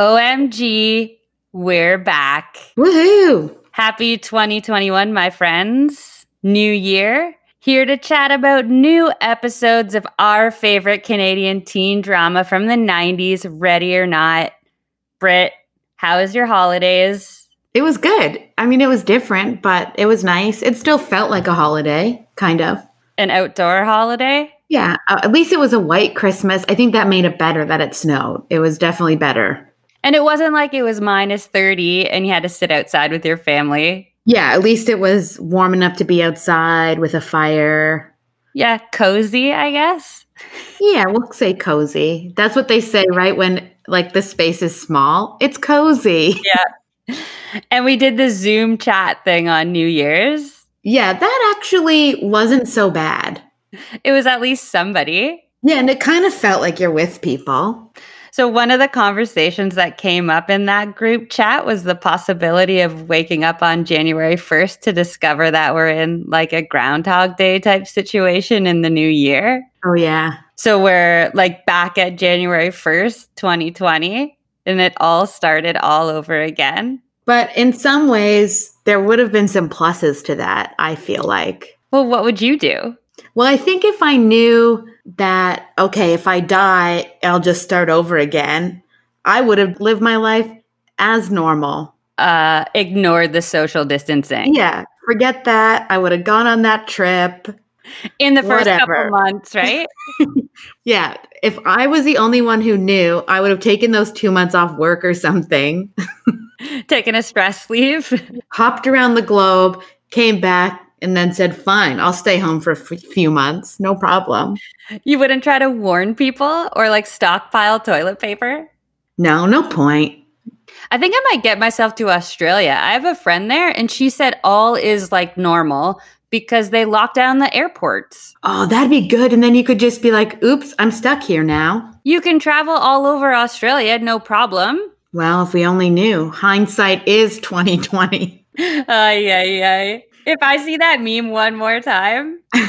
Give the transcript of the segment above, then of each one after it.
OMG, we're back. Woohoo! Happy 2021, my friends. New year. Here to chat about new episodes of our favorite Canadian teen drama from the 90s, Ready or Not. Britt, how was your holidays? It was good. I mean, it was different, but it was nice. It still felt like a holiday, kind of. An outdoor holiday? Yeah, uh, at least it was a white Christmas. I think that made it better that it snowed. It was definitely better. And it wasn't like it was minus 30 and you had to sit outside with your family. Yeah, at least it was warm enough to be outside with a fire. Yeah, cozy, I guess. Yeah, we'll say cozy. That's what they say, right? When like the space is small, it's cozy. Yeah. And we did the Zoom chat thing on New Year's. Yeah, that actually wasn't so bad. It was at least somebody. Yeah, and it kind of felt like you're with people. So, one of the conversations that came up in that group chat was the possibility of waking up on January 1st to discover that we're in like a Groundhog Day type situation in the new year. Oh, yeah. So, we're like back at January 1st, 2020, and it all started all over again. But in some ways, there would have been some pluses to that, I feel like. Well, what would you do? Well, I think if I knew that, okay, if I die, I'll just start over again, I would have lived my life as normal. Uh, ignored the social distancing. Yeah, forget that. I would have gone on that trip. In the first Whatever. couple months, right? Yeah, if I was the only one who knew, I would have taken those two months off work or something, Taken a stress leave. hopped around the globe, came back, and then said, fine, I'll stay home for a f- few months. No problem. You wouldn't try to warn people or like stockpile toilet paper? No, no point. I think I might get myself to Australia. I have a friend there and she said all is like normal because they locked down the airports. Oh, that'd be good. And then you could just be like, oops, I'm stuck here now. You can travel all over Australia, no problem. Well, if we only knew. Hindsight is 2020. Ay, ay, ay. If I see that meme one more time.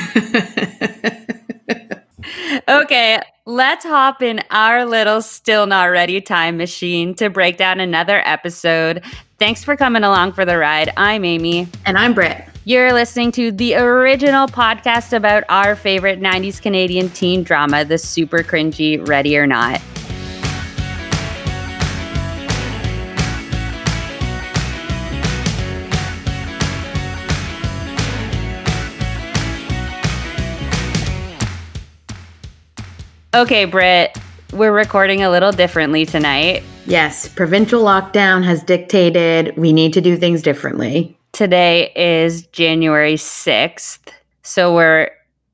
Okay, let's hop in our little still not ready time machine to break down another episode. Thanks for coming along for the ride. I'm Amy. and I'm Britt. You're listening to the original podcast about our favorite 90s Canadian teen drama, the super cringy Ready or Not. Okay, Britt, we're recording a little differently tonight. Yes, provincial lockdown has dictated we need to do things differently. Today is January 6th. So we're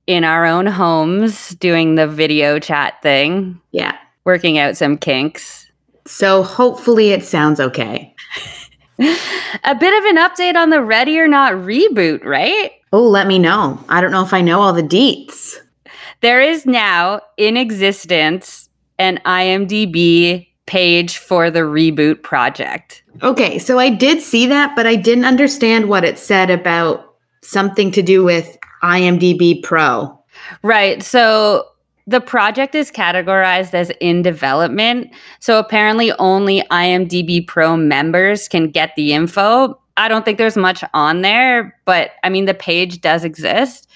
in our own homes doing the video chat thing, Yeah. working out some kinks. So hopefully it sounds okay. A bit of an update on the Ready or Not reboot, right? Oh, let me know. I don't know if I know all the deets. There is now in existence an IMDb page for the reboot project. Okay, so I did see that, but I didn't understand what it said about something to do with IMDb Pro. Right. So the project is categorized as in development. So apparently only IMDb Pro members can get the info. I don't think there's much on there, but I mean, the page does exist.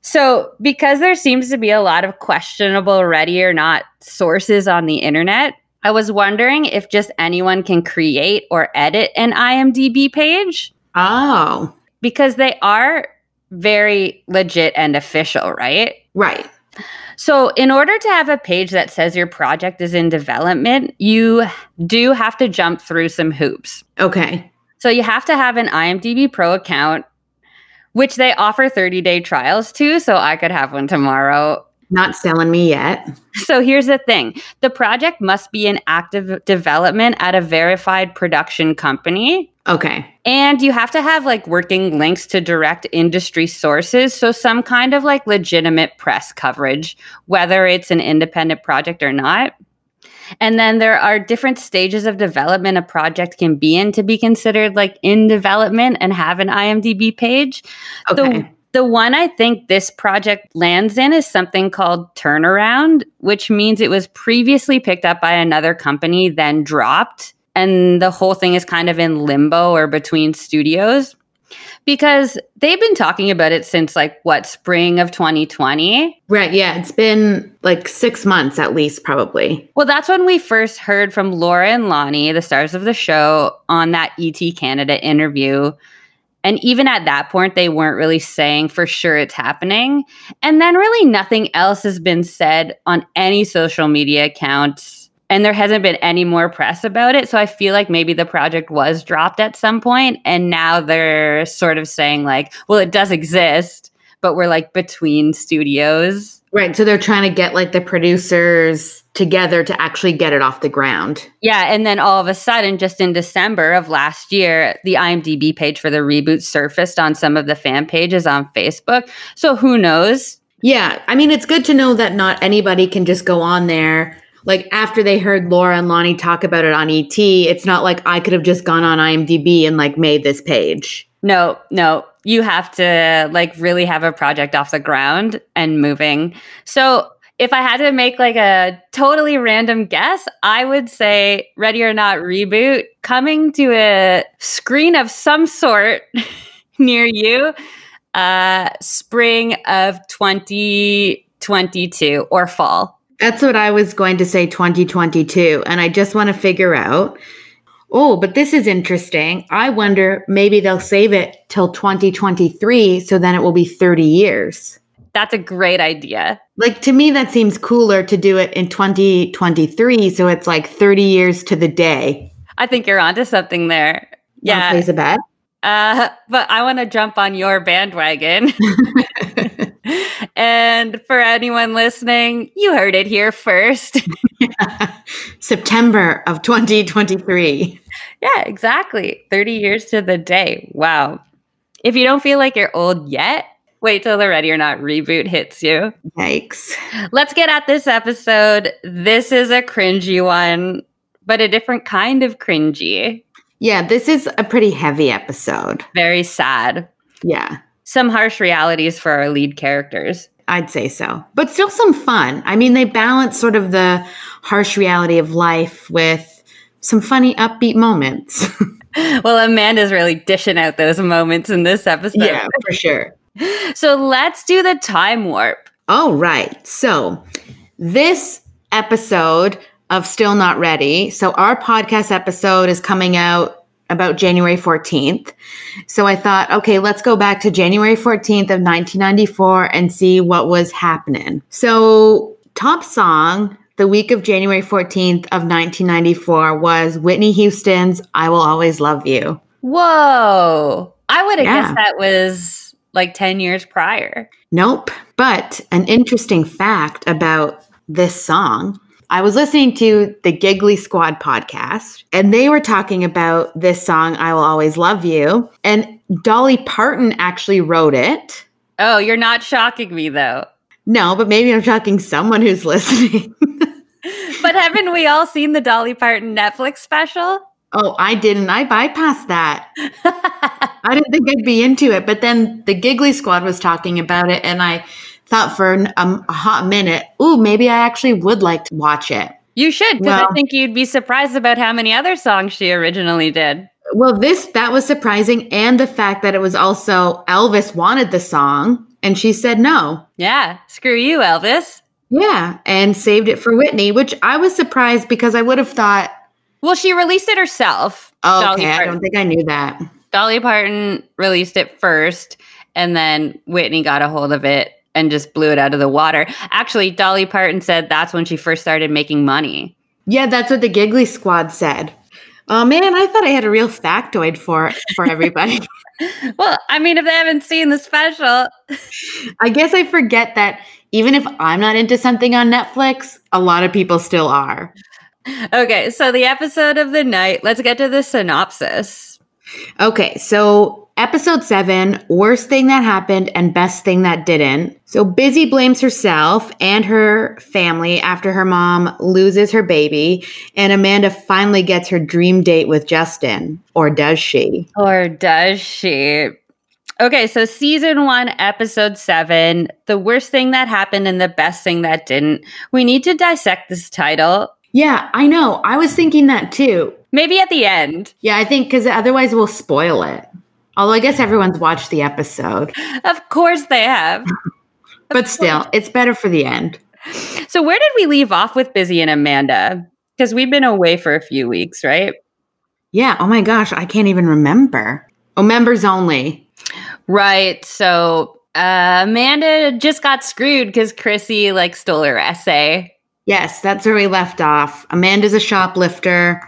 So, because there seems to be a lot of questionable ready or not sources on the internet, I was wondering if just anyone can create or edit an IMDb page Oh, because they are very legit and official, right? right. So, in order to have a page that says your project is in development, you do have to jump through some hoops. Okay. So, you have to have an IMDb Pro account, which they offer 30 day trials to. So, I could have one tomorrow. Not selling me yet. So, here's the thing the project must be in active development at a verified production company. Okay. And you have to have like working links to direct industry sources. So, some kind of like legitimate press coverage, whether it's an independent project or not. And then there are different stages of development a project can be in to be considered like in development and have an IMDb page. Okay. The, The one I think this project lands in is something called Turnaround, which means it was previously picked up by another company, then dropped. And the whole thing is kind of in limbo or between studios because they've been talking about it since like what spring of 2020 right yeah it's been like six months at least probably. Well that's when we first heard from laura and lani the stars of the show on that et canada interview. And even at that point they weren't really saying for sure it's happening. And then really nothing else has been said on any social media accounts and there hasn't been any more press about it. So I feel like maybe the project was dropped at some point and now they're sort of saying like, well, it does exist, but we're like between studios. Right. So they're trying to get like the producers together to actually get it off the ground. Yeah. And then all of a sudden, just in December of last year, the IMDb page for the reboot surfaced on some of the fan pages on Facebook. So who knows? Yeah. I mean, it's good to know that not anybody can just go on there like after they heard Laura and Lani talk about it on ET, it's not like I could have just gone on IMDb and like made this page. No, no. You have to like really have a project off the ground and moving. So if I had to make like a totally random guess, I would say Ready or Not reboot coming to a screen of some sort near you uh spring of 2022 or fall. That's what I was going to say 2022. And I just want to figure out oh, but this is interesting. I wonder maybe they'll save it till 2023. So then it will be 30 years. That's a great idea. Like to me, that seems cooler to do it in 2023. So it's like 30 years to the day. I think you're onto something there. Yeah. Place a bet. Uh, but I want to jump on your bandwagon. and for anyone listening, you heard it here first. September of 2023. Yeah, exactly. 30 years to the day. Wow. If you don't feel like you're old yet, wait till the Ready or Not reboot hits you. Yikes. Let's get at this episode. This is a cringy one, but a different kind of cringy. Yeah, this is a pretty heavy episode. Very sad. Yeah some harsh realities for our lead characters. I'd say so. But still some fun. I mean, they balance sort of the harsh reality of life with some funny upbeat moments. well, Amanda's really dishing out those moments in this episode. Yeah, for sure. So let's do the time warp. All right. So this episode of Still Not Ready. So our podcast episode is coming out about January 14th. So I thought, okay, let's go back to January 14th of 1994 and see what was happening. So, top song the week of January 14th of 1994 was Whitney Houston's I Will Always Love You. Whoa. I would have yeah. guessed that was like 10 years prior. Nope. But an interesting fact about this song I was listening to the Giggly Squad podcast, and they were talking about this song, I Will Always Love You. And Dolly Parton actually wrote it. Oh, you're not shocking me, though. No, but maybe I'm shocking someone who's listening. but haven't we all seen the Dolly Parton Netflix special? Oh, I didn't. I bypassed that. I didn't think I'd be into it. But then the Giggly Squad was talking about it, and I thought for an, um, a hot minute, ooh, maybe I actually would like to watch it. You should, because well, I think you'd be surprised about how many other songs she originally did. Well, this that was surprising, and the fact that it was also Elvis wanted the song, and she said no. Yeah, screw you, Elvis. Yeah, and saved it for Whitney, which I was surprised because I would have thought. Well, she released it herself. Oh, okay. I don't think I knew that. Dolly Parton released it first, and then Whitney got a hold of it and just blew it out of the water. Actually, Dolly Parton said that's when she first started making money. Yeah, that's what the Giggly Squad said. Oh man, I thought I had a real factoid for for everybody. well, I mean, if they haven't seen the special, I guess I forget that even if I'm not into something on Netflix, a lot of people still are. Okay, so the episode of the night, let's get to the synopsis. Okay, so Episode seven, worst thing that happened and best thing that didn't. So Busy blames herself and her family after her mom loses her baby, and Amanda finally gets her dream date with Justin. Or does she? Or does she? Okay, so season one, episode seven, the worst thing that happened and the best thing that didn't. We need to dissect this title. Yeah, I know. I was thinking that too. Maybe at the end. Yeah, I think because otherwise we'll spoil it. Although I guess everyone's watched the episode. Of course they have. but still, it's better for the end. So, where did we leave off with Busy and Amanda? Because we've been away for a few weeks, right? Yeah. Oh my gosh, I can't even remember. Oh, members only. Right. So, uh, Amanda just got screwed because Chrissy like stole her essay. Yes, that's where we left off. Amanda's a shoplifter,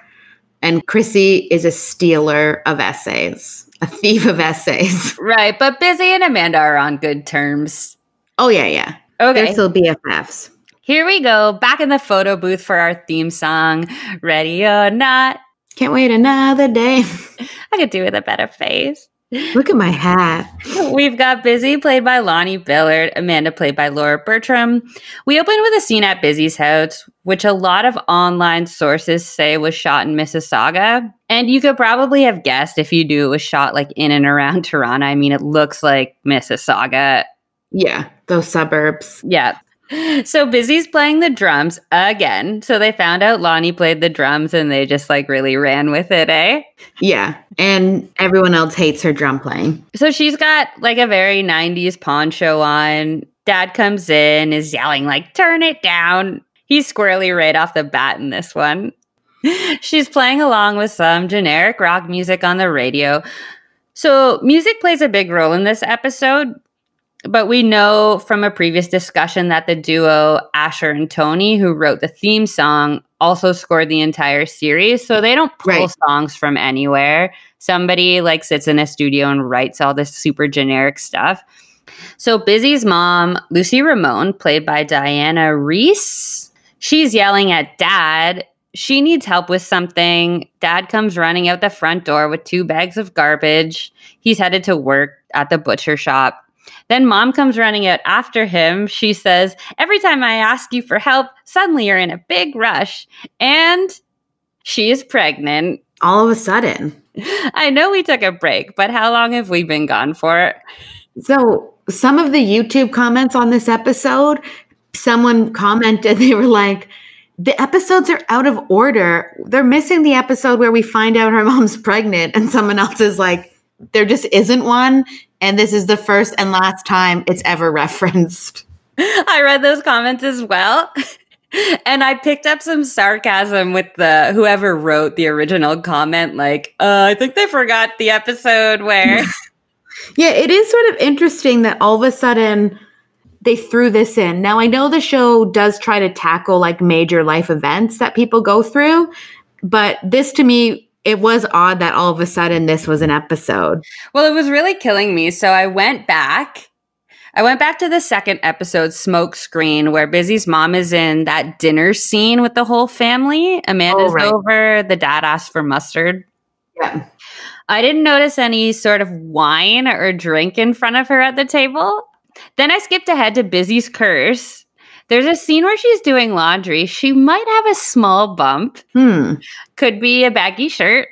and Chrissy is a stealer of essays, a thief of essays. Right. But Busy and Amanda are on good terms. Oh, yeah, yeah. Okay. They're still BFFs. Here we go. Back in the photo booth for our theme song, Ready or Not. Can't wait another day. I could do with a better face. Look at my hat. We've got Busy played by Lani Billard, Amanda played by Laura Bertram. We open with a scene at Busy's house, which a lot of online sources say was shot in Mississauga. And you could probably have guessed if you knew it was shot like in and around Toronto. I mean, it looks like Mississauga. Yeah, those suburbs. Yeah. So Busy's playing the drums again. So they found out Lani played the drums and they just like really ran with it, eh? Yeah. And everyone else hates her drum playing. So she's got like a very 90s poncho on. Dad comes in, is yelling, like, turn it down. He's squirrely right off the bat in this one. She's playing along with some generic rock music on the radio. So, music plays a big role in this episode, but we know from a previous discussion that the duo Asher and Tony, who wrote the theme song, also scored the entire series. So they don't pull Right. songs from anywhere. Somebody like sits in a studio and writes all this super generic stuff. So Busy's mom, Lucy Ramone, played by Diana Reese, she's yelling at dad. She needs help with something. Dad comes running out the front door with two bags of garbage. He's headed to work at the butcher shop. Then mom comes running out after him. She says, Every time I ask you for help, suddenly you're in a big rush. And she is pregnant. All of a sudden. I know we took a break, but how long have we been gone for? So, some of the YouTube comments on this episode, someone commented, they were like, the episodes are out of order. They're missing the episode where we find out her mom's pregnant, and someone else is like, there just isn't one. And this is the first and last time it's ever referenced. I read those comments as well. And I picked up some sarcasm with the whoever wrote the original comment, like, uh, I think they forgot the episode where Yeah, it is sort of interesting that all of a sudden they threw this in. Now, I know the show does try to tackle like major life events that people go through, but this to me, it was odd that all of a sudden this was an episode. Well, it was really killing me. So I went back. I went back to the second episode, Smoke Screen, where Busy's mom is in that dinner scene with the whole family. Amanda's Oh, right. over. The dad asked for mustard. Yeah. I didn't notice any sort of wine or drink in front of her at the table. Then I skipped ahead to Busy's curse. There's a scene where she's doing laundry. She might have a small bump. Hmm. Could be a baggy shirt.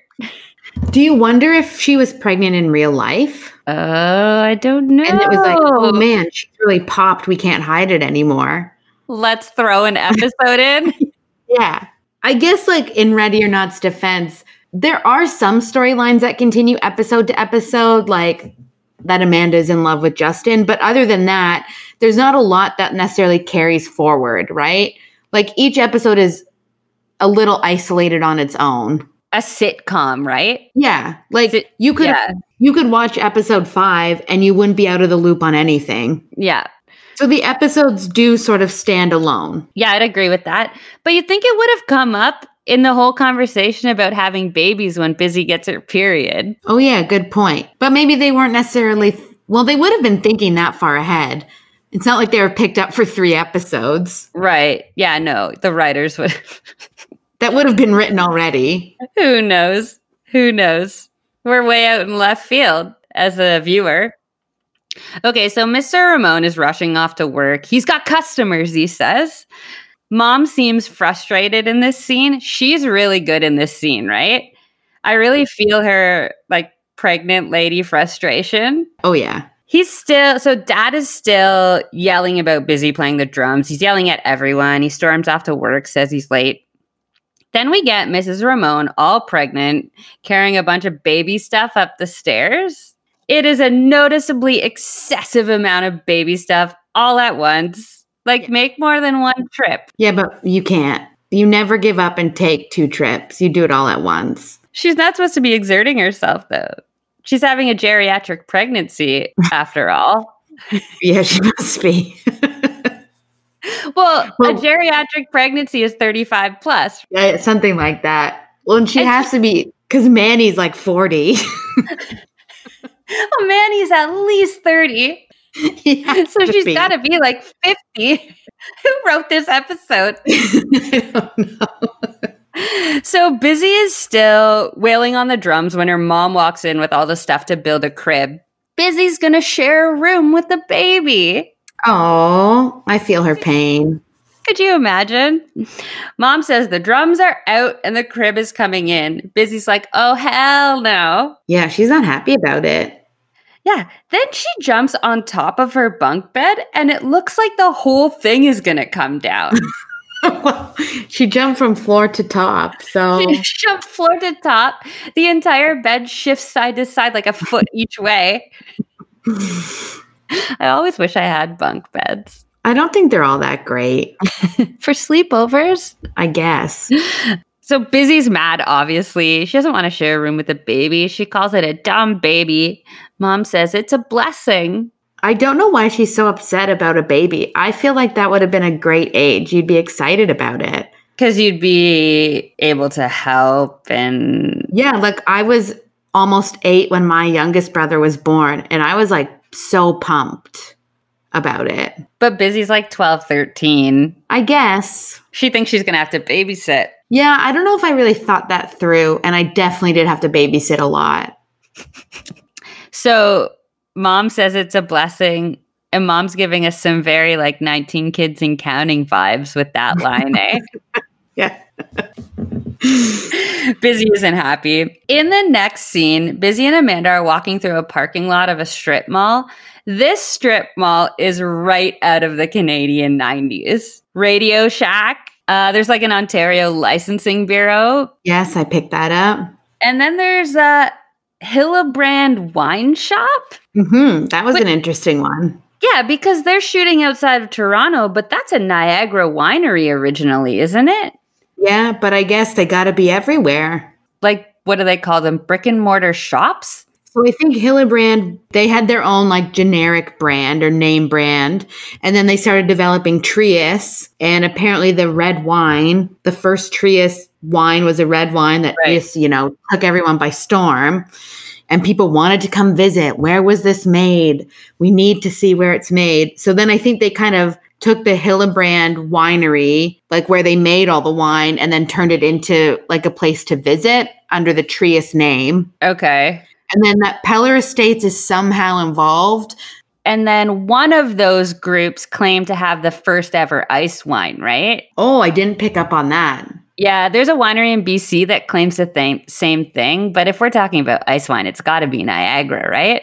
Do you wonder if she was pregnant in real life? Oh, I don't know. And it was like, oh man, she really popped. We can't hide it anymore. Let's throw an episode in. Yeah. I guess, like, in Ready or Not's defense, there are some storylines that continue episode to episode, like that Amanda's in love with Justin. But other than that, there's not a lot that necessarily carries forward, right? Like, each episode is a little isolated on its own. a sitcom, right? Yeah. Like, Sit- you could. Yeah. You could watch episode five and you wouldn't be out of the loop on anything. Yeah. So the episodes do sort of stand alone. Yeah, I'd agree with that. But you'd think it would have come up in the whole conversation about having babies when Busy gets her period. Oh, yeah, good point. But maybe they weren't necessarily, well, they would have been thinking that far ahead. It's not like they were picked up for three episodes. Right. Yeah, no, the writers would. That would have been written already. Who knows? Who knows? We're way out in left field as a viewer. Okay, so Mr. Ramone is rushing off to work. He's got customers, he says. Mom seems frustrated in this scene. She's really good in this scene, right? I really feel her like pregnant lady frustration. Oh, yeah. He's still, so dad is still yelling about busy playing the drums. He's yelling at everyone. He storms off to work, says he's late. Then we get Mrs. Ramone, all pregnant, carrying a bunch of baby stuff up the stairs. It is a noticeably excessive amount of baby stuff all at once. Like, make more than one trip. Yeah, but you can't. You never give up and take two trips. You do it all at once. She's not supposed to be exerting herself, though. She's having a geriatric pregnancy, after all. yeah, she must be. well, well, a geriatric pregnancy is 35 plus. Yeah, something like that. Well, and she and has she, to be because Manny's like 40. well, Manny's at least 30. So she's got to be like 50. Who wrote this episode? I don't know. So Busy is still wailing on the drums when her mom walks in with all the stuff to build a crib. Busy's gonna share a room with the baby. Oh, I feel her pain. Could you imagine? Mom says the drums are out and the crib is coming in. Busy's like, oh, hell no. Yeah, she's not happy about it. Yeah. Then she jumps on top of her bunk bed and it looks like the whole thing is going to come down. she jumped from floor to top. So she jumped floor to top. The entire bed shifts side to side like a foot each way. I always wish I had bunk beds. I don't think they're all that great. For sleepovers? I guess. So Busy's mad, obviously. She doesn't want to share a room with a baby. She calls it a dumb baby. Mom says it's a blessing. I don't know why she's so upset about a baby. I feel like that would have been a great age. You'd be excited about it. Because you'd be able to help and. Yeah, like I was almost eight when my youngest brother was born, and I was like so pumped about it. But Busy's like 12, 13. I guess. She thinks she's going to have to babysit. Yeah, I don't know if I really thought that through. And I definitely did have to babysit a lot. so mom says it's a blessing. And mom's giving us some very like 19 kids and counting vibes with that line, eh? yeah. Busy isn't happy. In the next scene, Busy and Amanda are walking through a parking lot of a strip mall. This strip mall is right out of the Canadian 90s. Radio Shack. Uh, there's like an Ontario licensing bureau. Yes, I picked that up. And then there's a Hillebrand wine shop. Mm-hmm. That was an interesting one. Yeah, because they're shooting outside of Toronto, but that's a Niagara winery originally, isn't it? Yeah, but I guess they got to be everywhere. Like, what do they call them? Brick and mortar shops? So I think Hillebrand, they had their own like generic brand or name brand. And then they started developing Trius. And apparently the red wine, the first Trius wine was a red wine that right. just, you know, took everyone by storm. And people wanted to come visit. Where was this made? We need to see where it's made. So then I think they kind of took the Hillebrand winery, like where they made all the wine, and then turned it into like a place to visit under the Trius name. Okay. And then that Peller Estates is somehow involved. And then one of those groups claimed to have the first ever ice wine, right? Oh, I didn't pick up on that. Yeah, there's a winery in BC that claims the th- same thing. But if we're talking about ice wine, it's got to be Niagara, right?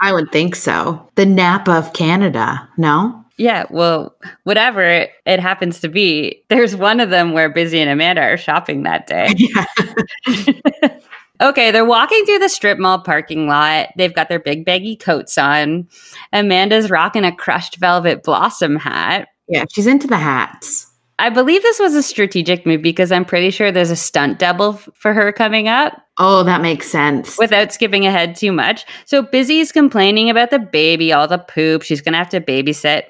I would think so. The Napa of Canada, no? Yeah, well, whatever it, it, happens to be, there's one of them where Busy and Amanda are shopping that day. Yeah. okay, they're walking through the strip mall parking lot. They've got their big baggy coats on. Amanda's rocking a crushed velvet blossom hat. Yeah, she's into the hats. I believe this was a strategic move because I'm pretty sure there's a stunt double f- for her coming up. Oh, that makes sense. Without skipping ahead too much. So Busy's complaining about the baby, all the poop. She's going to have to babysit.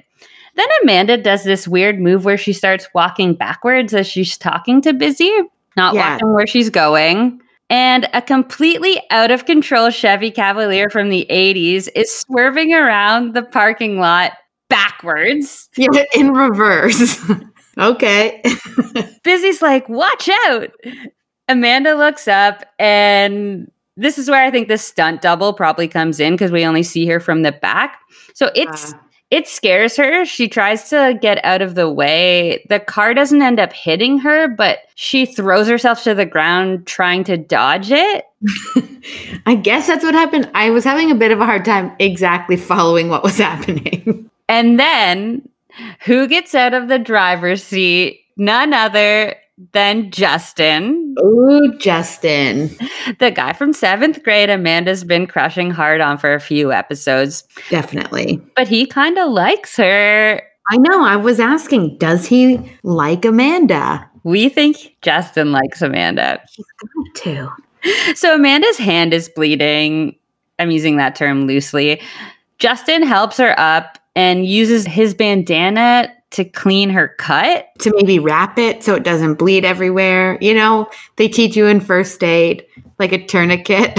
Then Amanda does this weird move where she starts walking backwards as she's talking to Busy, not yeah. watching where she's going. And a completely out of control Chevy Cavalier from the 80s is swerving around the parking lot backwards. Yeah, in reverse. okay. Busy's like, watch out. Amanda looks up and this is where I think the stunt double probably comes in because we only see her from the back. So it's uh it scares her. She tries to get out of the way. The car doesn't end up hitting her, but she throws herself to the ground trying to dodge it. I guess that's what happened. I was having a bit of a hard time exactly following what was happening. And then who gets out of the driver's seat? None other than Justin. Ooh, Justin. The guy from seventh grade Amanda's been crushing hard on for a few episodes. Definitely. But he kind of likes her. I know. I was asking, does he like Amanda? We think Justin likes Amanda. He's got to. So Amanda's hand is bleeding. I'm using that term loosely. Justin helps her up and uses his bandana to clean her cut. To maybe wrap it so it doesn't bleed everywhere. You know, they teach you in first aid, like a tourniquet.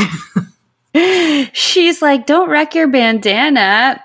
She's like, don't wreck your bandana.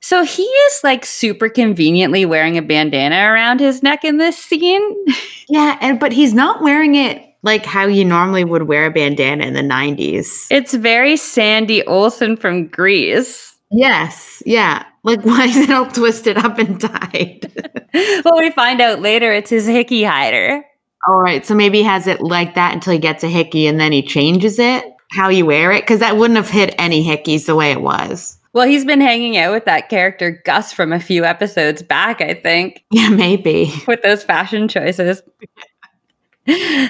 So he is like super conveniently wearing a bandana around his neck in this scene. yeah, and but he's not wearing it like how you normally would wear a bandana in the 90s. It's very Sandy Olsson from Grease. Yes, yeah. Like why is it all twisted up and tied? well, we find out later it's his hickey hider. All right, so maybe he has it like that until he gets a hickey and then he changes it how you wear it because that wouldn't have hit any hickeys the way it was. Well, he's been hanging out with that character Gus from a few episodes back, I think. Yeah, maybe. With those fashion choices.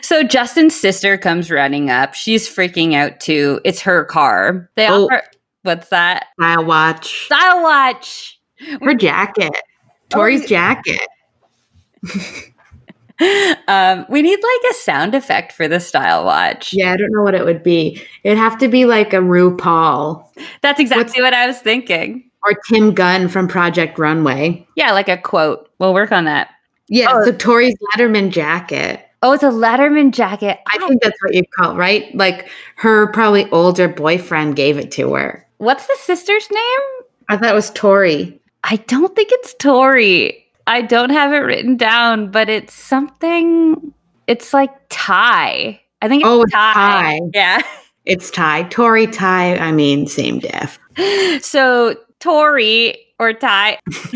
so Justin's sister comes running up. She's freaking out too. It's her car. They oh, offer what's that? Style watch. Style watch. Her jacket. Tori's oh, jacket. um, we need like a sound effect for the style watch. Yeah, I don't know what it would be. It'd have to be like a RuPaul. That's exactly What's, what I was thinking. Or Tim Gunn from Project Runway. Yeah, like a quote. We'll work on that. Yeah, oh. so Tori's Letterman jacket. Oh, it's a Letterman jacket. I think that's what you call it, right? Like her probably older boyfriend gave it to her. What's the sister's name? I thought it was Tori. I don't think it's Tori. I don't have it written down, but it's something. It's like Ty. I think it's oh, Ty. Ty. Yeah. It's Ty. Tori, Ty. I mean, same diff. So Tori or Ty.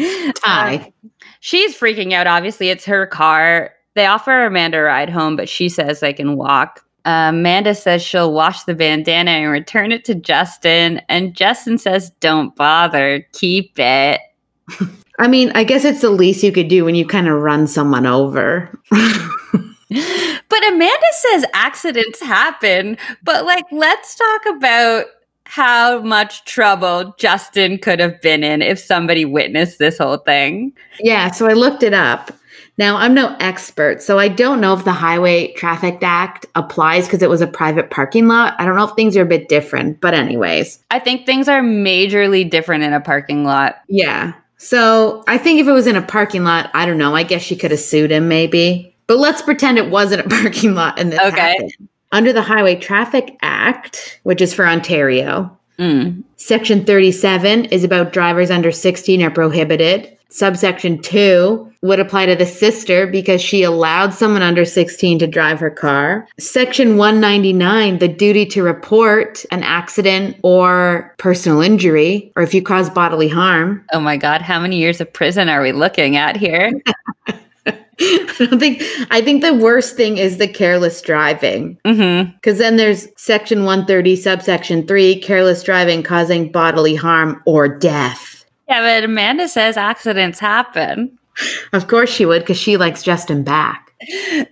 Ty. Uh, she's freaking out. Obviously, it's her car. They offer Amanda a ride home, but she says they can walk. Uh, Amanda says she'll wash the bandana and return it to Justin. And Justin says, don't bother, keep it. I mean, I guess it's the least you could do when you kind of run someone over. but Amanda says accidents happen. But like, let's talk about how much trouble Justin could have been in if somebody witnessed this whole thing. Yeah, so I looked it up. Now, I'm no expert, so I don't know if the Highway Traffic Act applies because it was a private parking lot. I don't know if things are a bit different, but, anyways. I think things are majorly different in a parking lot. Yeah. So I think if it was in a parking lot, I don't know. I guess she could have sued him maybe. But let's pretend it wasn't a parking lot and this okay. happened. Under the Highway Traffic Act, which is for Ontario, mm. Section 37 is about drivers under 16 are prohibited subsection 2 would apply to the sister because she allowed someone under 16 to drive her car. Section 199, the duty to report an accident or personal injury, or if you cause bodily harm. Oh my God, how many years of prison are we looking at here? I don't think I think the worst thing is the careless driving. Because mm-hmm. then there's section 130, subsection 3, careless driving causing bodily harm or death. Yeah, but Amanda says accidents happen. Of course she would, because she likes Justin back.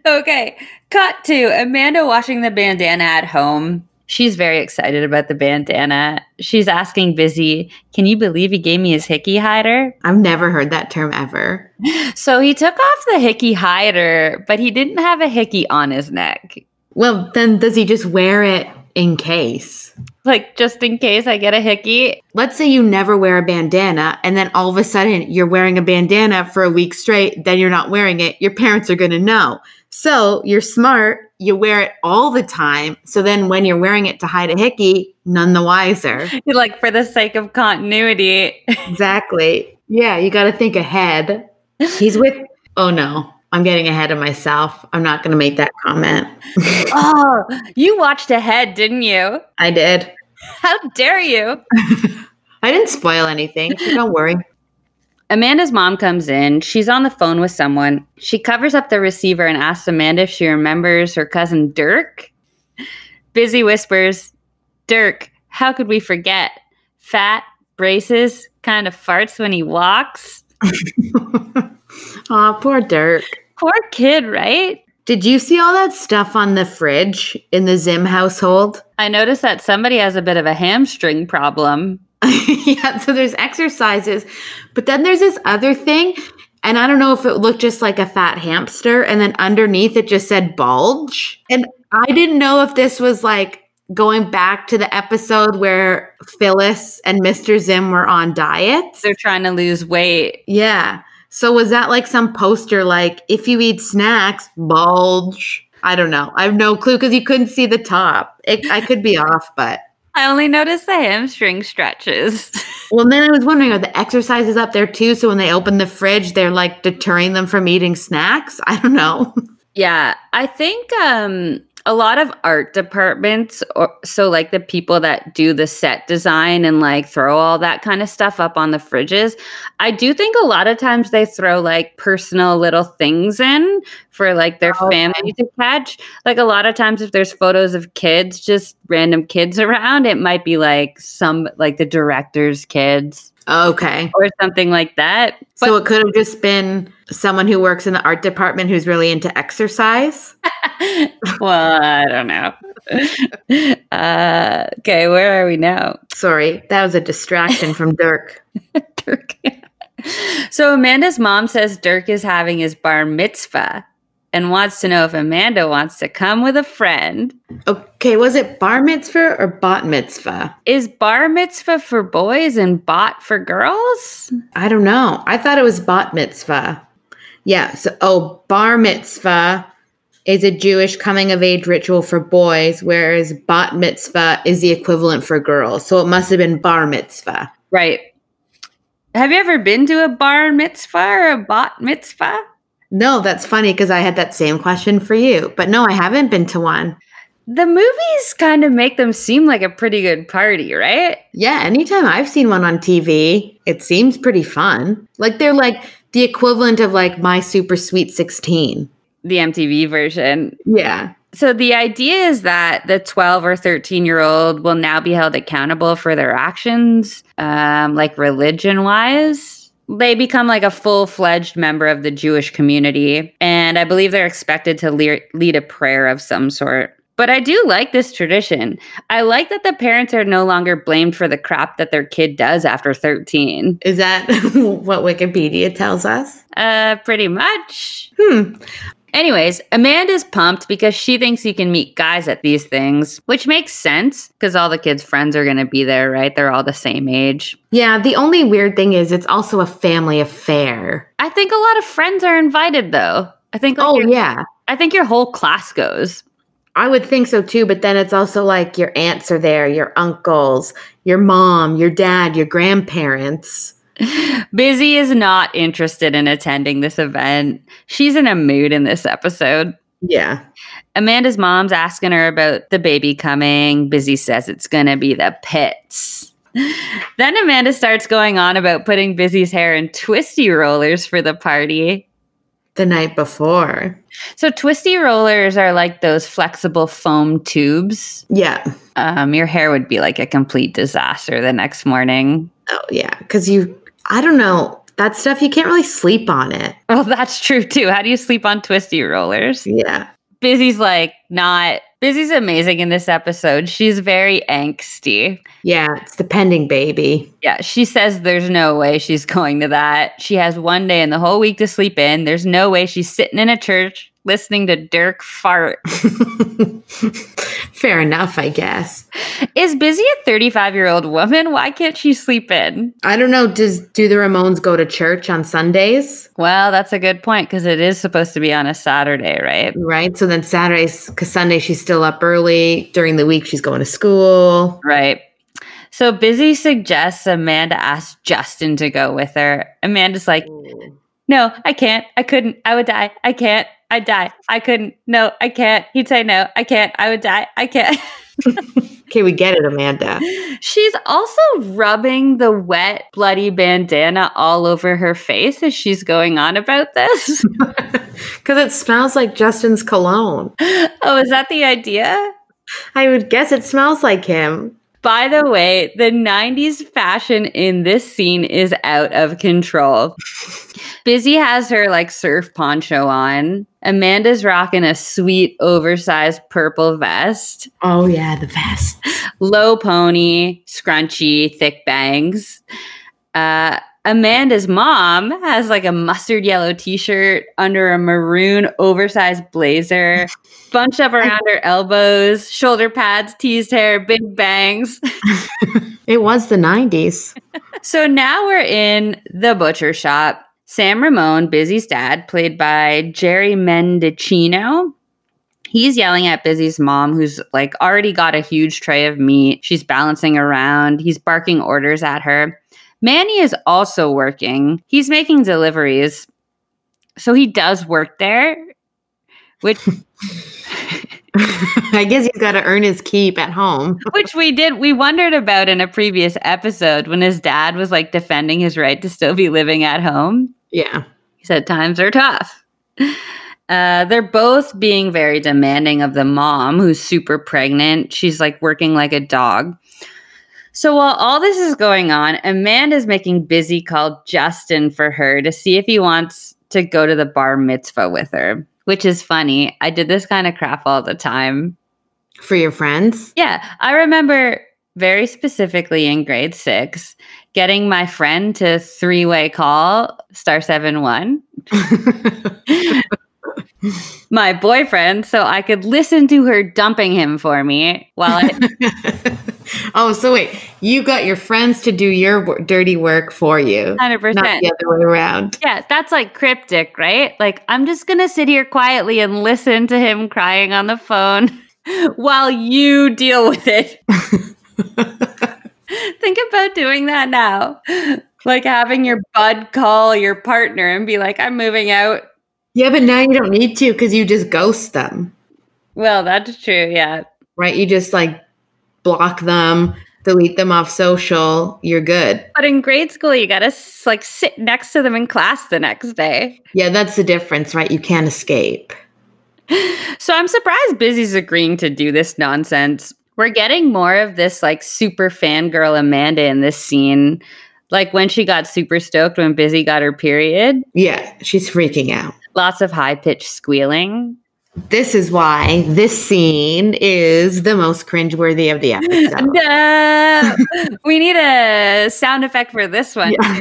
okay, cut to Amanda washing the bandana at home. She's very excited about the bandana. She's asking Busy, Can you believe he gave me his hickey hider? I've never heard that term ever. So he took off the hickey hider, but he didn't have a hickey on his neck. Well, then does he just wear it in case. Like, just in case I get a hickey. Let's say you never wear a bandana, and then all of a sudden you're wearing a bandana for a week straight, then you're not wearing it. Your parents are going to know. So you're smart. You wear it all the time. So then when you're wearing it to hide a hickey, none the wiser. like, for the sake of continuity. exactly. Yeah, you got to think ahead. He's with, oh no, I'm getting ahead of myself. I'm not going to make that comment. oh, you watched ahead, didn't you? I did. How dare you? I didn't spoil anything. So don't worry. Amanda's mom comes in. She's on the phone with someone. She covers up the receiver and asks Amanda if she remembers her cousin Dirk. Busy whispers, Dirk, how could we forget? Fat, braces, kind of farts when he walks. Aw, poor Dirk. Poor kid, right? Did you see all that stuff on the fridge in the Zimm household? I noticed that somebody has a bit of a hamstring problem. yeah, so there's exercises, but then there's this other thing, and I don't know if it looked just like a fat hamster, and then underneath it just said bulge. And I didn't know if this was like going back to the episode where Phyllis and Mr. Zimm were on diets. They're trying to lose weight. Yeah. So was that like some poster like if you eat snacks, bulge? I don't know. I have no clue because you couldn't see the top. It, I could be off, but I only noticed the hamstring stretches. well, then I was wondering, are the exercises up there too? So when they open the fridge, they're like deterring them from eating snacks? I don't know. Yeah, I think um a lot of art departments or so like the people that do the set design and like throw all that kind of stuff up on the fridges i do think a lot of times they throw like personal little things in for like their oh, family to catch. Like a lot of times if there's photos of kids just random kids around it might be like some like the director's kids okay. or something like that. But- so it could have just been someone who works in the art department who's really into exercise well, I don't know. Uh, okay, where are we now? Sorry, that was a distraction from Dirk. Dirk. So Amanda's mom says Dirk is having his bar mitzvah and wants to know if Amanda wants to come with a friend. Okay, was it bar mitzvah or bot mitzvah? Is bar mitzvah for boys and bot for girls? I don't know. I thought it was bot mitzvah. Yeah, so oh, bar mitzvah is a Jewish coming of age ritual for boys, whereas bat mitzvah is the equivalent for girls. So it must have been bar mitzvah. Right. Have you ever been to a bar mitzvah or a bat mitzvah? No, that's funny because I had that same question for you. But no, I haven't been to one. The movies kind of make them seem like a pretty good party, right? Yeah, anytime I've seen one on TV, it seems pretty fun. Like they're like the equivalent of like my super sweet 16 the MTV version. Yeah. So the idea is that the 12 or 13 year old will now be held accountable for their actions, um, like religion wise. They become like a full fledged member of the Jewish community. And I believe they're expected to le- lead a prayer of some sort. But I do like this tradition. I like that the parents are no longer blamed for the crap that their kid does after 13. Is that what Wikipedia tells us? Uh, pretty much. Hmm. Anyways, Amanda's pumped because she thinks you can meet guys at these things, which makes sense because all the kids' friends are going to be there, right? They're all the same age. Yeah, the only weird thing is it's also a family affair. I think a lot of friends are invited though. I think like, Oh, yeah. I think your whole class goes. I would think so too, but then it's also like your aunts are there, your uncles, your mom, your dad, your grandparents. Busy is not interested in attending this event. She's in a mood in this episode. Yeah. Amanda's mom's asking her about the baby coming. Busy says it's going to be the pits. then Amanda starts going on about putting Busy's hair in twisty rollers for the party. The night before. So twisty rollers are like those flexible foam tubes. Yeah. Um, your hair would be like a complete disaster the next morning. Oh yeah, because you I don't know. That stuff, you can't really sleep on it. Well, that's true too. How do you sleep on twisty rollers? Yeah. Busy's like not Busy's amazing in this episode. She's very angsty. Yeah, it's the pending baby. Yeah, she says there's no way she's going to that. She has one day in the whole week to sleep in. There's no way she's sitting in a church listening to Dirk fart. Fair enough, I guess. Is Busy a 35 year old woman? Why can't she sleep in? I don't know. Does do the Ramones go to church on Sundays? Well, that's a good point because it is supposed to be on a Saturday, right? Right. So then Saturdays, because Sunday she's still up early. During the week, she's going to school. Right. So Busy suggests Amanda ask Justin to go with her. Amanda's like, no, I can't. I couldn't. I would die. I can't. I'd die. I couldn't. No, I can't. He'd say no. I can't. I would die. I can't. okay, we get it, Amanda. She's also rubbing the wet, bloody bandana all over her face as she's going on about this. Because it smells like Justin's cologne. Oh, is that the idea? I would guess it smells like him. By the way, the 90s fashion in this scene is out of control. Busy has her like surf poncho on. Amanda's rocking a sweet, oversized purple vest. Oh, yeah, the vest. Low pony, scrunchy, thick bangs. Uh, Amanda's mom has like a mustard yellow t shirt under a maroon oversized blazer, bunched up around her elbows, shoulder pads, teased hair, big bangs. it was the 90s. so now we're in the butcher shop. Sam Ramone, Busy's dad, played by Jerry Mendicino. He's yelling at Busy's mom, who's like already got a huge tray of meat. She's balancing around. He's barking orders at her. Manny is also working. He's making deliveries. So he does work there, which I guess he's got to earn his keep at home. which we did we wondered about in a previous episode when his dad was like defending his right to still be living at home. Yeah. He said times are tough. Uh, they're both being very demanding of the mom who's super pregnant. She's like working like a dog. So while all this is going on, Amanda's making Busy call Justin for her to see if he wants to go to the bar mitzvah with her, which is funny. I did this kind of crap all the time. For your friends? Yeah. I remember very specifically in grade six getting my friend to three way call star seven one. my boyfriend so I could listen to her dumping him for me while I Oh, so wait, you got your friends to do your w- dirty work for you. 100%. Not the other way around. Yeah, that's like cryptic, right? Like, I'm just going to sit here quietly and listen to him crying on the phone while you deal with it. Think about doing that now. Like having your bud call your partner and be like, I'm moving out. Yeah, but now you don't need to because you just ghost them. Well, that's true. Yeah. Right? You just like block them, delete them off social. You're good. But in grade school, you got to like sit next to them in class the next day. Yeah, that's the difference, right? You can't escape. So I'm surprised Busy's agreeing to do this nonsense. We're getting more of this like super fangirl Amanda in this scene. Like when she got super stoked when Busy got her period. Yeah, she's freaking out. Lots of high pitched squealing. This is why this scene is the most cringeworthy of the episode. No, we need a sound effect for this one. Yeah.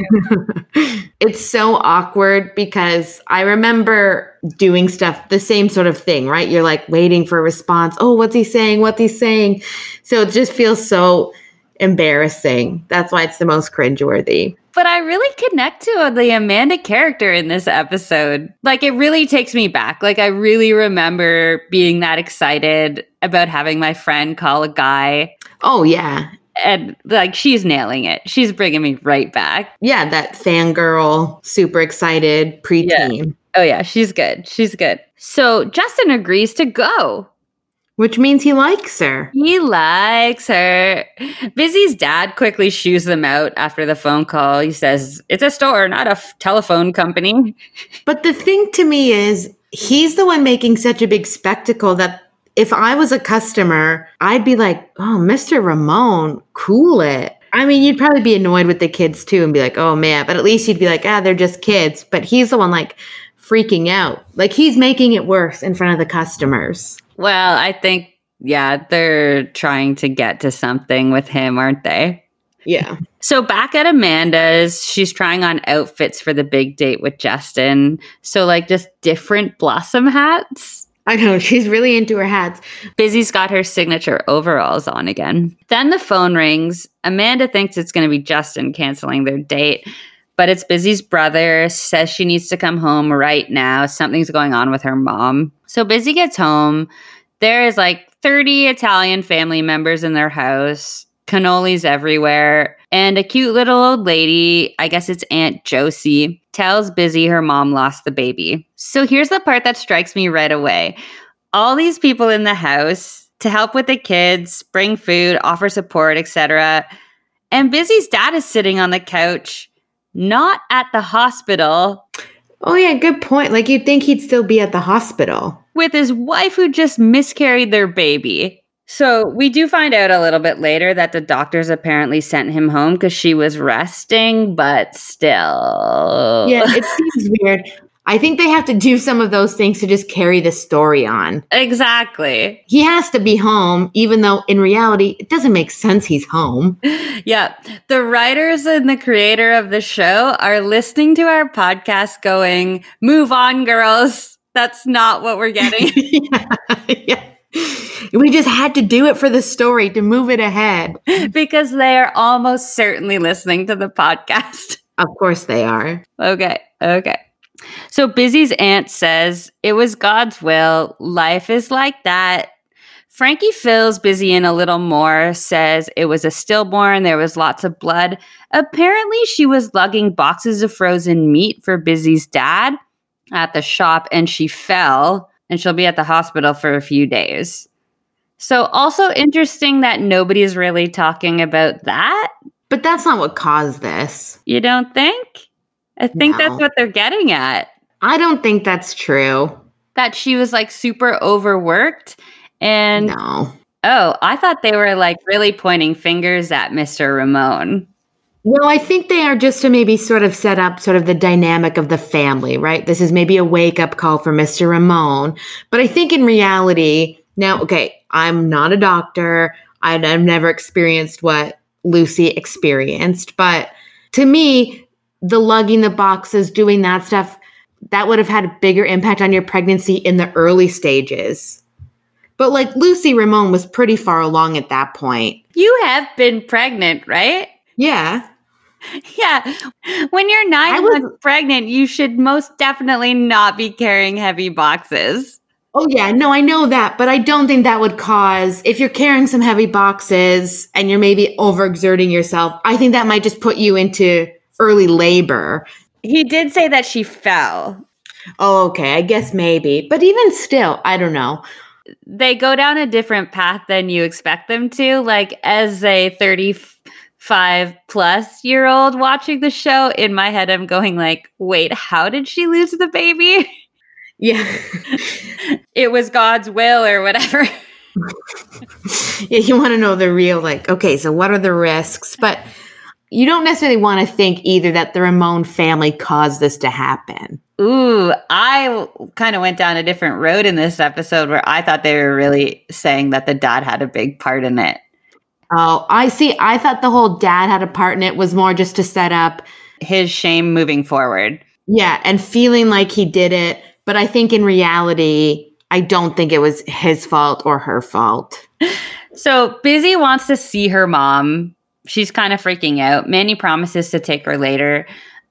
it's so awkward because I remember doing stuff, the same sort of thing, right? You're like waiting for a response. Oh, what's he saying? What's he saying? So it just feels so embarrassing. That's why it's the most cringeworthy. But I really connect to the Amanda character in this episode. Like, it really takes me back. Like, I really remember being that excited about having my friend call a guy. Oh, yeah. And like, she's nailing it. She's bringing me right back. Yeah, that fangirl, super excited preteen. Yeah. Oh, yeah, she's good. She's good. So Justin agrees to go. Which means he likes her. He likes her. Busy's dad quickly shoos them out after the phone call. He says, It's a store, not a f- telephone company. But the thing to me is, he's the one making such a big spectacle that if I was a customer, I'd be like, Oh, Mr. Ramone, cool it. I mean, you'd probably be annoyed with the kids too and be like, Oh man, but at least you'd be like, Ah, they're just kids. But he's the one like freaking out. Like he's making it worse in front of the customers. Well, I think, yeah, they're trying to get to something with him, aren't they? Yeah. So back at Amanda's, she's trying on outfits for the big date with Justin. So, like, just different blossom hats. I know, she's really into her hats. Busy's got her signature overalls on again. Then the phone rings. Amanda thinks it's going to be Justin canceling their date, but it's Busy's brother, says she needs to come home right now. Something's going on with her mom. So Busy gets home. There is like 30 Italian family members in their house, cannolis everywhere, and a cute little old lady, I guess it's Aunt Josie, tells Busy her mom lost the baby. So here's the part that strikes me right away. All these people in the house to help with the kids, bring food, offer support, etc. And Busy's dad is sitting on the couch, not at the hospital, Oh, yeah, good point. Like you'd think he'd still be at the hospital. With his wife who just miscarried their baby. So we do find out a little bit later that the doctors apparently sent him home because she was resting, but still. Yeah, it seems weird. I think they have to do some of those things to just carry the story on. Exactly. He has to be home, even though in reality, it doesn't make sense he's home. Yeah. The writers and the creator of the show are listening to our podcast going, move on, girls. That's not what we're getting. yeah, yeah. We just had to do it for the story to move it ahead. because they are almost certainly listening to the podcast. Of course they are. Okay. Okay. So Busy's aunt says it was God's will. Life is like that. Frankie fills Busy in a little more, says it was a stillborn, there was lots of blood. Apparently, she was lugging boxes of frozen meat for Busy's dad at the shop and she fell, and she'll be at the hospital for a few days. So, also interesting that nobody's really talking about that. But that's not what caused this. You don't think? I think No. that's what they're getting at. I don't think that's true. That she was like super overworked. And no. oh, I thought they were like really pointing fingers at Mr. Ramone. Well, I think they are just to maybe sort of set up sort of the dynamic of the family, right? This is maybe a wake up call for Mr. Ramone. But I think in reality, now, okay, I'm not a doctor. I- I've never experienced what Lucy experienced. But to me, the lugging the boxes, doing that stuff, that would have had a bigger impact on your pregnancy in the early stages. But like Lucy Ramone was pretty far along at that point. You have been pregnant, right? Yeah. Yeah. When you're nine was- months pregnant, you should most definitely not be carrying heavy boxes. Oh yeah, no, I know that, but I don't think that would cause if you're carrying some heavy boxes and you're maybe overexerting yourself. I think that might just put you into early labor. He did say that she fell. Oh, okay, I guess maybe, but even still, I don't know. They go down a different path than you expect them to. Like, as a 35 plus year old watching the show, in my head, I'm going, like, wait, how did she lose the baby? Yeah, it was God's will or whatever. yeah, you want to know the real like. Okay, so what are the risks? But you don't necessarily want to think either that the Ramone family caused this to happen. Ooh, I kind of went down a different road in this episode where I thought they were really saying that the dad had a big part in it. Oh, I see. I thought the whole dad had a part in it was more just to set up His shame moving forward. Yeah, and feeling like he did it. But I think in reality, I don't think it was his fault or her fault. So Busy wants to see her mom. She's kind of freaking out. Manny promises to take her later.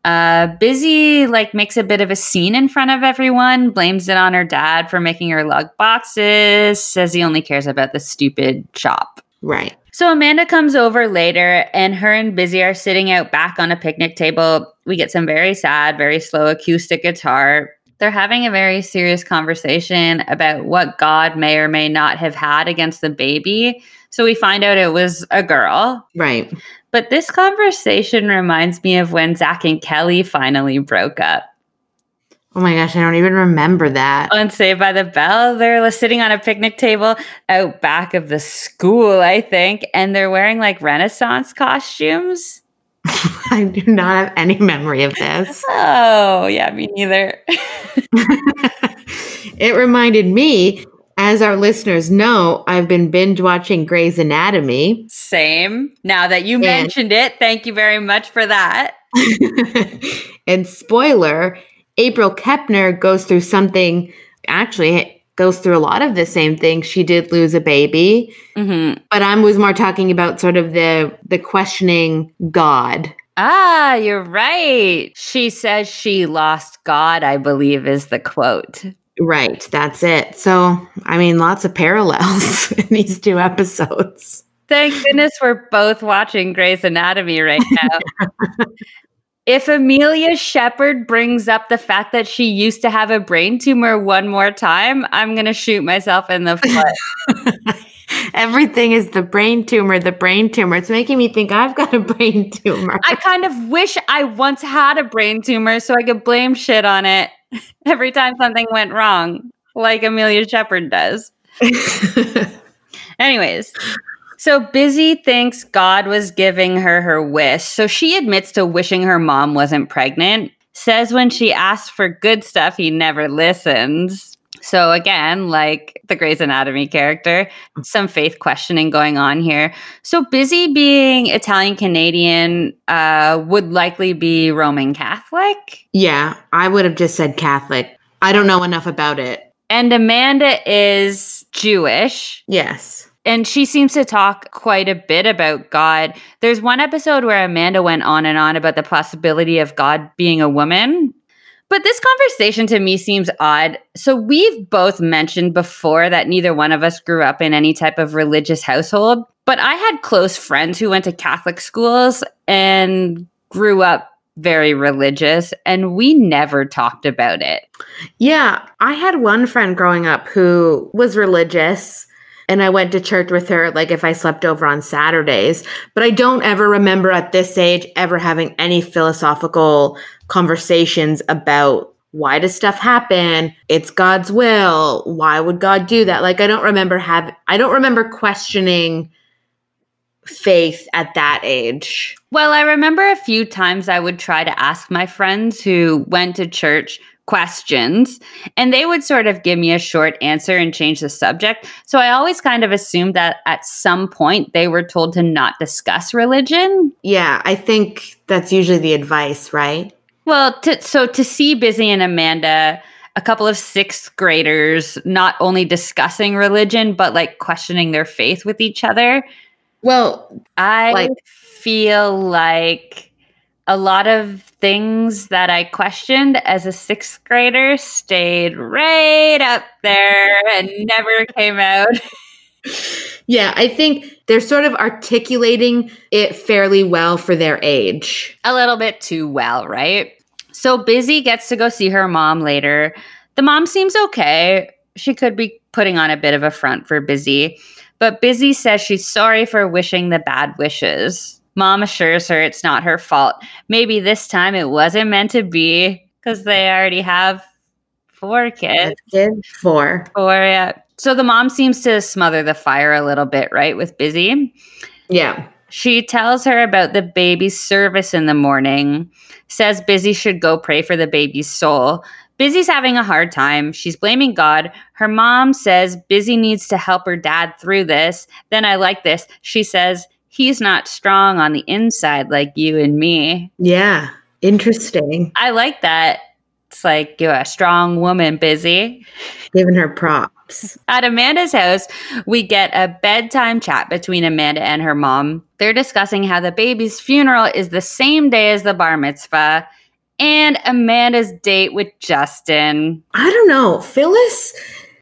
Uh, Busy like makes a bit of a scene in front of everyone, blames it on her dad for making her lug boxes, says he only cares about the stupid shop. Right. So Amanda comes over later, and her and Busy are sitting out back on a picnic table. We get some very sad, very slow acoustic guitar. They're having a very serious conversation about what God may or may not have had against the baby. So we find out it was a girl. Right. But this conversation reminds me of when Zach and Kelly finally broke up. Oh my gosh, I don't even remember that. On Saved by the Bell, they're sitting on a picnic table out back of the school, I think, and they're wearing like Renaissance costumes. I do not have any memory of this. Oh, yeah, me neither. it reminded me, as our listeners know, I've been binge watching Grey's Anatomy. Same. Now that you And- mentioned it, thank you very much for that. and spoiler, April Kepner goes through something, actually, goes through a lot of the same things. She did lose a baby. hmm but I was more talking about sort of the the questioning God. Ah, you're right. She says she lost God, I believe, is the quote. Right, that's it. So, I mean, lots of parallels in these two episodes. Thank goodness we're both watching Grey's Anatomy right now. if Amelia Shepherd brings up the fact that she used to have a brain tumor one more time, I'm going to shoot myself in the foot. Everything is the brain tumor, the brain tumor. It's making me think I've got a brain tumor. I kind of wish I once had a brain tumor so I could blame shit on it every time something went wrong, like Amelia Shepherd does. Anyways, so Busy thinks God was giving her her wish. So she admits to wishing her mom wasn't pregnant. Says when she asks for good stuff, he never listens. So again, like the Grey's Anatomy character, some faith questioning going on here. So busy being Italian Canadian uh, would likely be Roman Catholic. Yeah, I would have just said Catholic. I don't know enough about it. And Amanda is Jewish. Yes. And she seems to talk quite a bit about God. There's one episode where Amanda went on and on about the possibility of God being a woman. But this conversation to me seems odd. So, we've both mentioned before that neither one of us grew up in any type of religious household. But I had close friends who went to Catholic schools and grew up very religious, and we never talked about it. Yeah, I had one friend growing up who was religious and I went to church with her like if I slept over on Saturdays. But I don't ever remember at this age ever having any philosophical conversations about why does stuff happen? It's God's will. Why would God do that? Like I don't remember have I don't remember questioning faith at that age. Well, I remember a few times I would try to ask my friends who went to church questions and they would sort of give me a short answer and change the subject. So I always kind of assumed that at some point they were told to not discuss religion. Yeah, I think that's usually the advice, right? Well, to, so to see Busy and Amanda, a couple of sixth graders, not only discussing religion, but like questioning their faith with each other. Well, I like, feel like a lot of things that I questioned as a sixth grader stayed right up there and never came out. Yeah, I think they're sort of articulating it fairly well for their age. A little bit too well, right? So Busy gets to go see her mom later. The mom seems okay. She could be putting on a bit of a front for Busy, but Busy says she's sorry for wishing the bad wishes. Mom assures her it's not her fault. Maybe this time it wasn't meant to be because they already have four kids. Kid four. Four, yeah. So the mom seems to smother the fire a little bit, right, with Busy. Yeah. She tells her about the baby's service in the morning, says Busy should go pray for the baby's soul. Busy's having a hard time. She's blaming God. Her mom says Busy needs to help her dad through this. Then I like this. She says, he's not strong on the inside like you and me. Yeah. Interesting. I like that. It's like you're a strong woman, busy. Giving her props. At Amanda's house, we get a bedtime chat between Amanda and her mom. They're discussing how the baby's funeral is the same day as the bar mitzvah and Amanda's date with Justin. I don't know. Phyllis,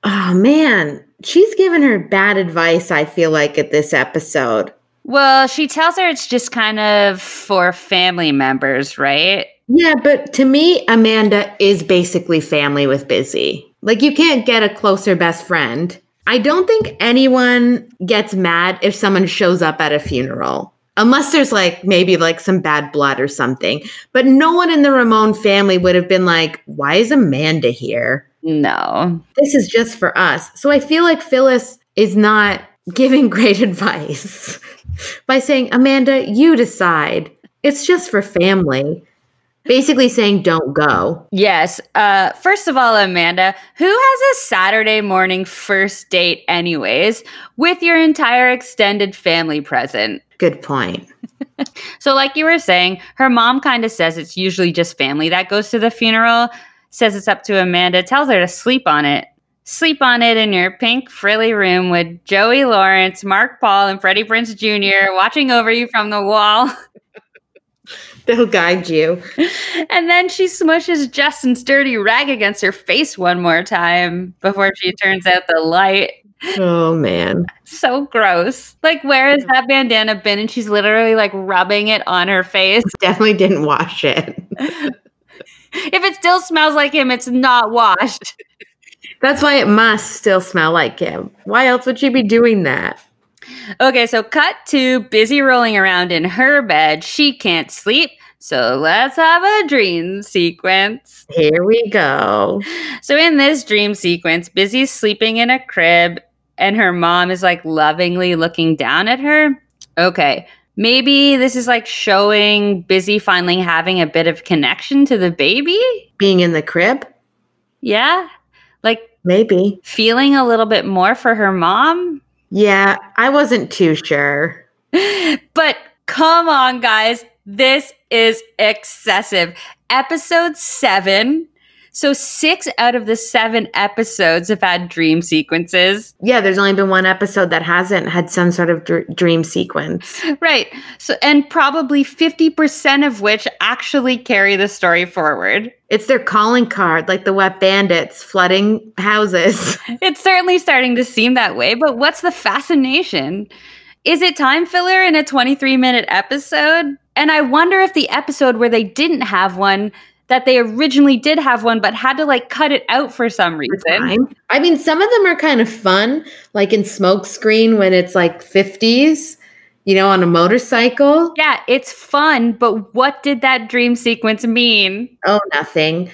oh man, she's given her bad advice, I feel like, at this episode. Well, she tells her it's just kind of for family members, right? Yeah, but to me, Amanda is basically family with Busy. Like, you can't get a closer best friend. I don't think anyone gets mad if someone shows up at a funeral, unless there's like maybe like some bad blood or something. But no one in the Ramone family would have been like, why is Amanda here? No. This is just for us. So I feel like Phyllis is not giving great advice by saying, Amanda, you decide. It's just for family. Basically saying, don't go. Yes. Uh, first of all, Amanda, who has a Saturday morning first date, anyways, with your entire extended family present? Good point. so, like you were saying, her mom kind of says it's usually just family that goes to the funeral, says it's up to Amanda, tells her to sleep on it. Sleep on it in your pink frilly room with Joey Lawrence, Mark Paul, and Freddie Prinze Jr. watching over you from the wall. They'll guide you. And then she smushes Justin's dirty rag against her face one more time before she turns out the light. Oh man. So gross. Like, where has that bandana been? And she's literally like rubbing it on her face. Definitely didn't wash it. if it still smells like him, it's not washed. That's why it must still smell like him. Why else would she be doing that? Okay, so cut to busy rolling around in her bed. She can't sleep. So let's have a dream sequence. Here we go. So, in this dream sequence, Busy's sleeping in a crib and her mom is like lovingly looking down at her. Okay. Maybe this is like showing Busy finally having a bit of connection to the baby. Being in the crib? Yeah. Like Maybe. feeling a little bit more for her mom. Yeah, I wasn't too sure. But come on, guys. This is excessive. Episode seven. So, six out of the seven episodes have had dream sequences. Yeah, there's only been one episode that hasn't had some sort of dr- dream sequence. Right. So, and probably 50% of which actually carry the story forward. It's their calling card, like the wet bandits flooding houses. It's certainly starting to seem that way, but what's the fascination? Is it time filler in a 23 minute episode? And I wonder if the episode where they didn't have one, that they originally did have one, but had to like cut it out for some reason. I mean, some of them are kind of fun, like in Smokescreen when it's like 50s, you know, on a motorcycle. Yeah, it's fun, but what did that dream sequence mean? Oh, nothing.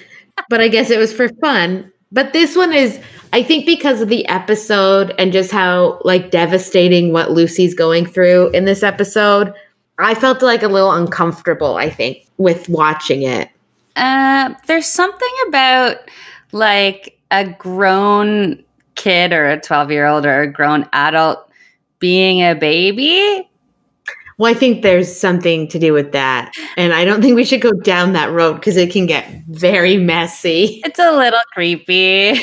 But I guess it was for fun. But this one is, I think, because of the episode and just how like devastating what Lucy's going through in this episode. I felt like a little uncomfortable, I think, with watching it. Uh, there's something about like a grown kid or a 12 year old or a grown adult being a baby. Well, I think there's something to do with that. And I don't think we should go down that road because it can get very messy. It's a little creepy.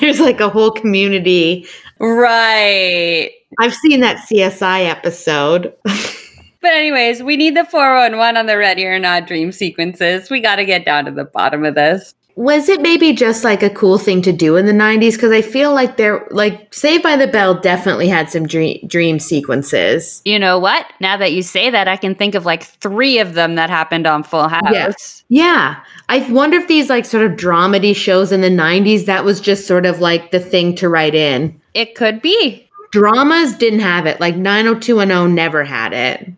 There's like a whole community. right. I've seen that CSI episode. But, anyways, we need the 411 on the ready or not dream sequences. We got to get down to the bottom of this. Was it maybe just like a cool thing to do in the 90s? Because I feel like there, like Saved by the Bell definitely had some dream, dream sequences. You know what? Now that you say that, I can think of like three of them that happened on Full House. Yes. Yeah. I wonder if these like sort of dramedy shows in the 90s, that was just sort of like the thing to write in. It could be. Dramas didn't have it. Like 90210 never had it.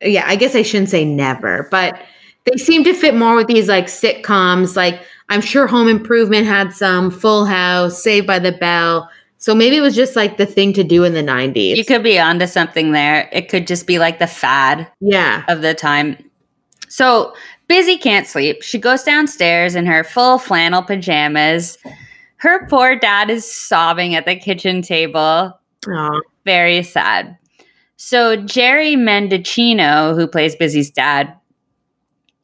Yeah, I guess I shouldn't say never, but they seem to fit more with these like sitcoms. Like I'm sure Home Improvement had some, Full House, Saved by the Bell. So maybe it was just like the thing to do in the 90s. You could be onto something there. It could just be like the fad yeah. of the time. So Busy can't sleep. She goes downstairs in her full flannel pajamas. Her poor dad is sobbing at the kitchen table. Aw. Very sad. So Jerry Mendicino, who plays Busy's dad,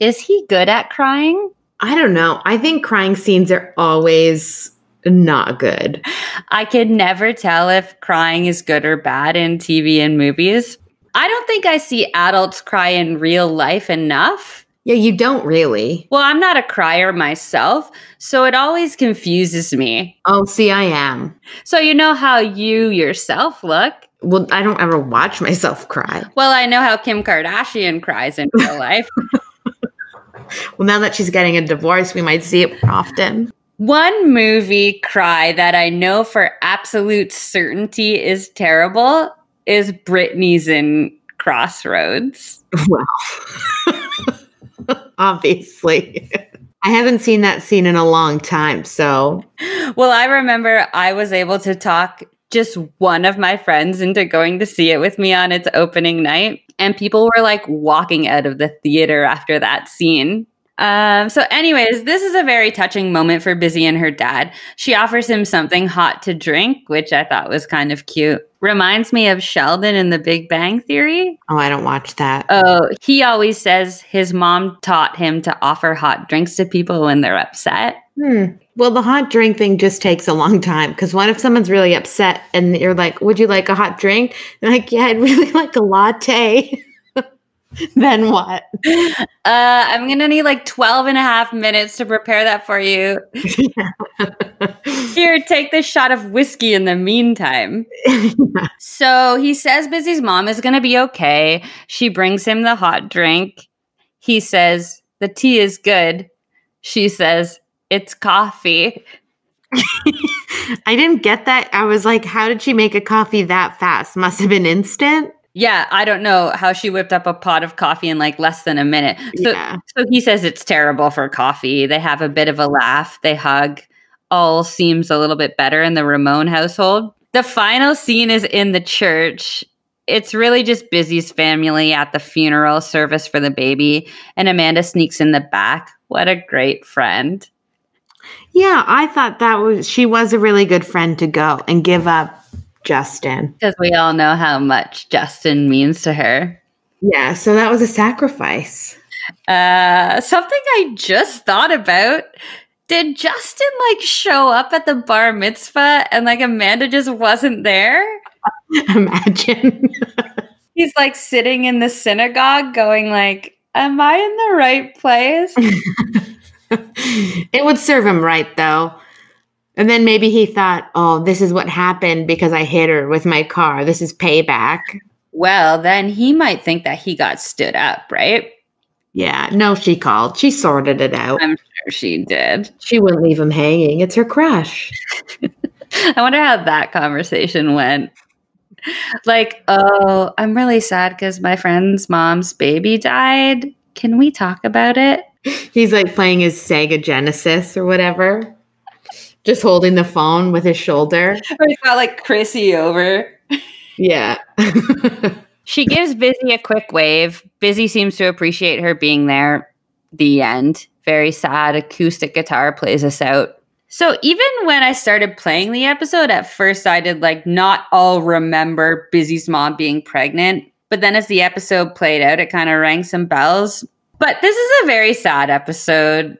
is he good at crying? I don't know. I think crying scenes are always not good. I can never tell if crying is good or bad in TV and movies. I don't think I see adults cry in real life enough. Yeah, you don't really. Well, I'm not a crier myself, so it always confuses me. Oh, see, I am. So, you know how you yourself look. Well, I don't ever watch myself cry. Well, I know how Kim Kardashian cries in real life. Well, now that she's getting a divorce, we might see it more often. One movie cry that I know for absolute certainty is terrible is Britney's in Crossroads. Well, obviously. I haven't seen that scene in a long time, so Well, I remember I was able to talk just one of my friends into going to see it with me on its opening night. And people were like walking out of the theater after that scene. Um, so, anyways, this is a very touching moment for Busy and her dad. She offers him something hot to drink, which I thought was kind of cute. Reminds me of Sheldon in the Big Bang Theory. oh, I don't watch that. Oh, he always says his mom taught him to offer hot drinks to people when they're upset. Hmm. Well, the hot drink thing just takes a long time because what if someone's really upset and you're like, "Would you like a hot drink?" They're like, "Yeah, I'd really like a latte." then what? Uh, I'm going to need like 12 and a half minutes to prepare that for you. Here, take this shot of whiskey in the meantime. So he says Busy's mom is going to be okay. She brings him the hot drink. He says, The tea is good. She says, It's coffee. I didn't get that. I was like, "How did she make a coffee that fast? Must have been instant." Yeah, I don't know how she whipped up a pot of coffee in like less than a minute. So, yeah. so he says it's terrible for coffee. They have a bit of a laugh. They hug. All seems a little bit better in the Ramone household. The final scene is in the church. It's really just Busy's family at the funeral service for the baby, and Amanda sneaks in the back. What a great friend. Yeah, I thought that was she was a really good friend to go and give up Justin. Because we all know how much Justin means to her. Yeah, so that was a sacrifice. Uh, something I just thought about. Did Justin like show up at the bar mitzvah and like Amanda just wasn't there? Imagine. He's like sitting in the synagogue going like, "Am I in the right place?" it would serve him right though. And then maybe he thought, "Oh, this is what happened because I hit her with my car. This is payback." Well, then he might think that he got stood up, right? Yeah, no, she called. She sorted it out. I'm sure she did. She wouldn't leave him hanging. It's her crush. I wonder how that conversation went. Like, oh, I'm really sad because my friend's mom's baby died. Can we talk about it? He's like playing his Sega Genesis or whatever, just holding the phone with his shoulder. Or he's got like Chrissy over. Yeah. She gives Busy a quick wave. Busy seems to appreciate her being there. The end. Very sad acoustic guitar plays us out. So even when I started playing the episode, at first I did like not all remember Busy's mom being pregnant. But then as the episode played out, it kind of rang some bells. But this is a very sad episode.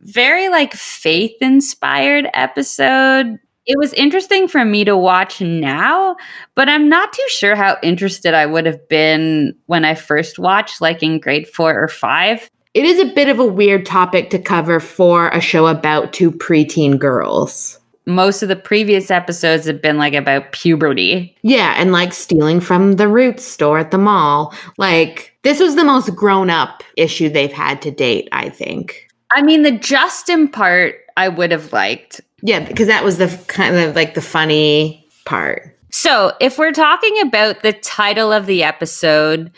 Very like faith inspired episode it was interesting for me to watch now, but I'm not too sure how interested I would have been when I first watched, like in grade four or five. It is a bit of a weird topic to cover for a show about two preteen girls. Most of the previous episodes have been like about puberty. Yeah, and like stealing from the Roots store at the mall. Like, this was the most grown up issue they've had to date, I think. I mean, the Justin part I would have liked yeah, because that was the kind of like the funny part. So, if we're talking about the title of the episode,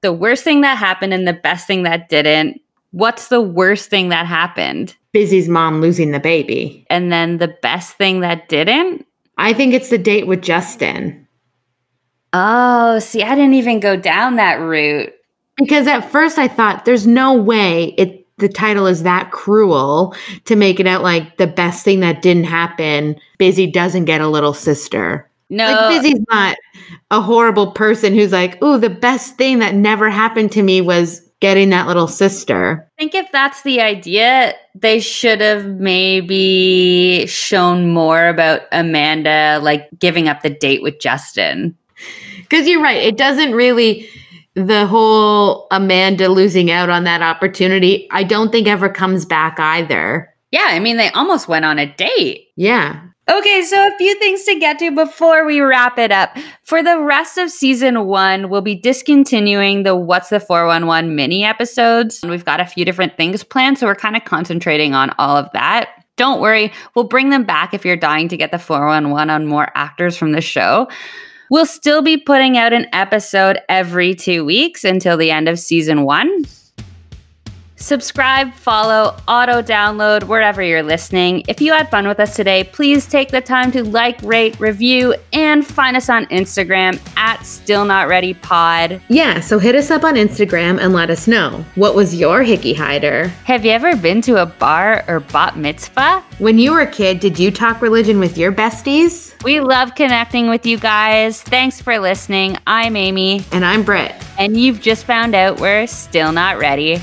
the worst thing that happened and the best thing that didn't, what's the worst thing that happened? Busy's mom losing the baby. And then the best thing that didn't? I think it's the date with Justin. Oh, see, I didn't even go down that route. Because at first I thought there's no way it the title is that cruel to make it out like the best thing that didn't happen. Busy doesn't get a little sister. No, like Busy's not a horrible person who's like, "Oh, the best thing that never happened to me was getting that little sister." I think if that's the idea, they should have maybe shown more about Amanda like giving up the date with Justin. Cuz you're right, it doesn't really the whole Amanda losing out on that opportunity, I don't think ever comes back either. Yeah, I mean, they almost went on a date. Yeah. Okay, so a few things to get to before we wrap it up. For the rest of season one, we'll be discontinuing the What's the 411 mini episodes. And We've got a few different things planned, so we're kind of concentrating on all of that. Don't worry, we'll bring them back if you're dying to get the 411 on more actors from the show. We'll still be putting out an episode every two weeks until the end of season one. Subscribe, follow, auto download wherever you're listening. If you had fun with us today, please take the time to like, rate, review, and find us on Instagram at Still Not Ready Pod. Yeah, so hit us up on Instagram and let us know. What was your hickey hider? Have you ever been to a bar or bat mitzvah? When you were a kid, did you talk religion with your besties? We love connecting with you guys. Thanks for listening. I'm Amy. And I'm Britt. And you've just found out we're still not ready.